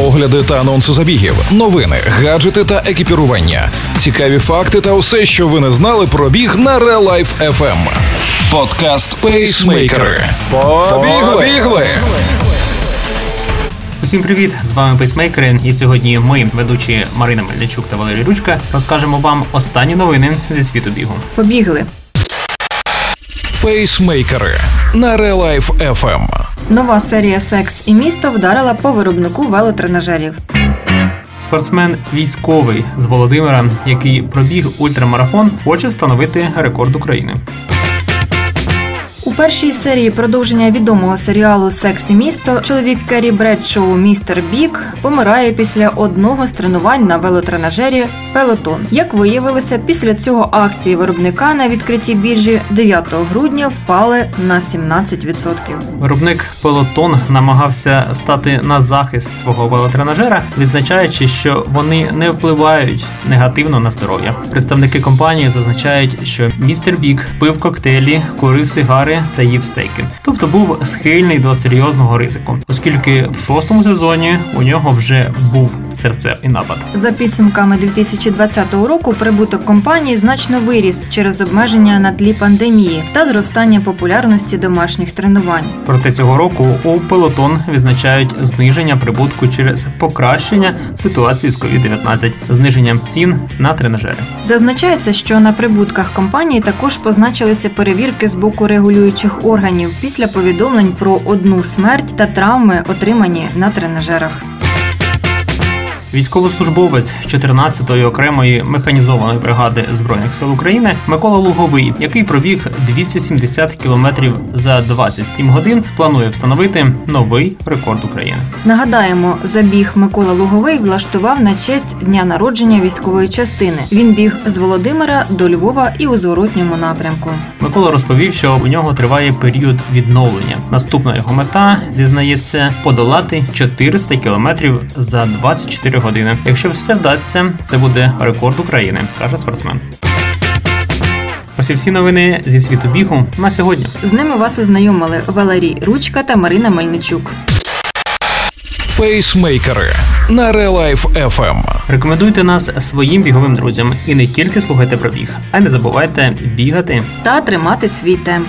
огляди та анонси забігів, новини, гаджети та екіпірування, цікаві факти та усе, що ви не знали про біг на Real Life FM. Подкаст Пейсмейкери. Побігли! Усім привіт! З вами Пейсмейкери. І сьогодні ми, ведучі Марина Мельничук та Валерій Ручка, розкажемо вам останні новини зі світу бігу. Побігли. Пейсмейкери на Real Life FM. Нова серія Секс і місто вдарила по виробнику велотренажерів. Спортсмен військовий з Володимира, який пробіг ультрамарафон, хоче встановити рекорд України. Першій серії продовження відомого серіалу Секс і місто чоловік Керрі Бредшоу Містер Біг помирає після одного з тренувань на велотренажері Пелотон. Як виявилося, після цього акції виробника на відкритій біржі 9 грудня впали на 17%. Виробник Пелотон намагався стати на захист свого велотренажера, відзначаючи, що вони не впливають негативно на здоров'я. Представники компанії зазначають, що містер Бік пив коктейлі, курив сигари та їв стейки, тобто був схильний до серйозного ризику, оскільки в шостому сезоні у нього вже був серцевий напад. За підсумками 2020 року прибуток компанії значно виріс через обмеження на тлі пандемії та зростання популярності домашніх тренувань. Проте цього року у Пелотон відзначають зниження прибутку через покращення ситуації з COVID-19, зниженням цін на тренажери. Зазначається, що на прибутках компанії також позначилися перевірки з боку регулюючих органів після повідомлень про одну смерть та травми, отримані на тренажерах. Військовослужбовець 14-ї окремої механізованої бригади збройних сил України Микола Луговий, який пробіг 270 кілометрів за 27 годин, планує встановити новий рекорд України. Нагадаємо, забіг Микола Луговий влаштував на честь дня народження військової частини. Він біг з Володимира до Львова і у зворотньому напрямку. Микола розповів, що у нього триває період відновлення. Наступна його мета зізнається подолати 400 кілометрів за 24 години. Якщо все вдасться, це буде рекорд України, каже спортсмен. Ось і всі новини зі світу бігу на сьогодні. З ними вас ознайомили Валерій Ручка та Марина Мельничук. Пейсмейкери на Life FM. Рекомендуйте нас своїм біговим друзям і не тільки слухайте про біг, а й не забувайте бігати. Та тримати свій темп.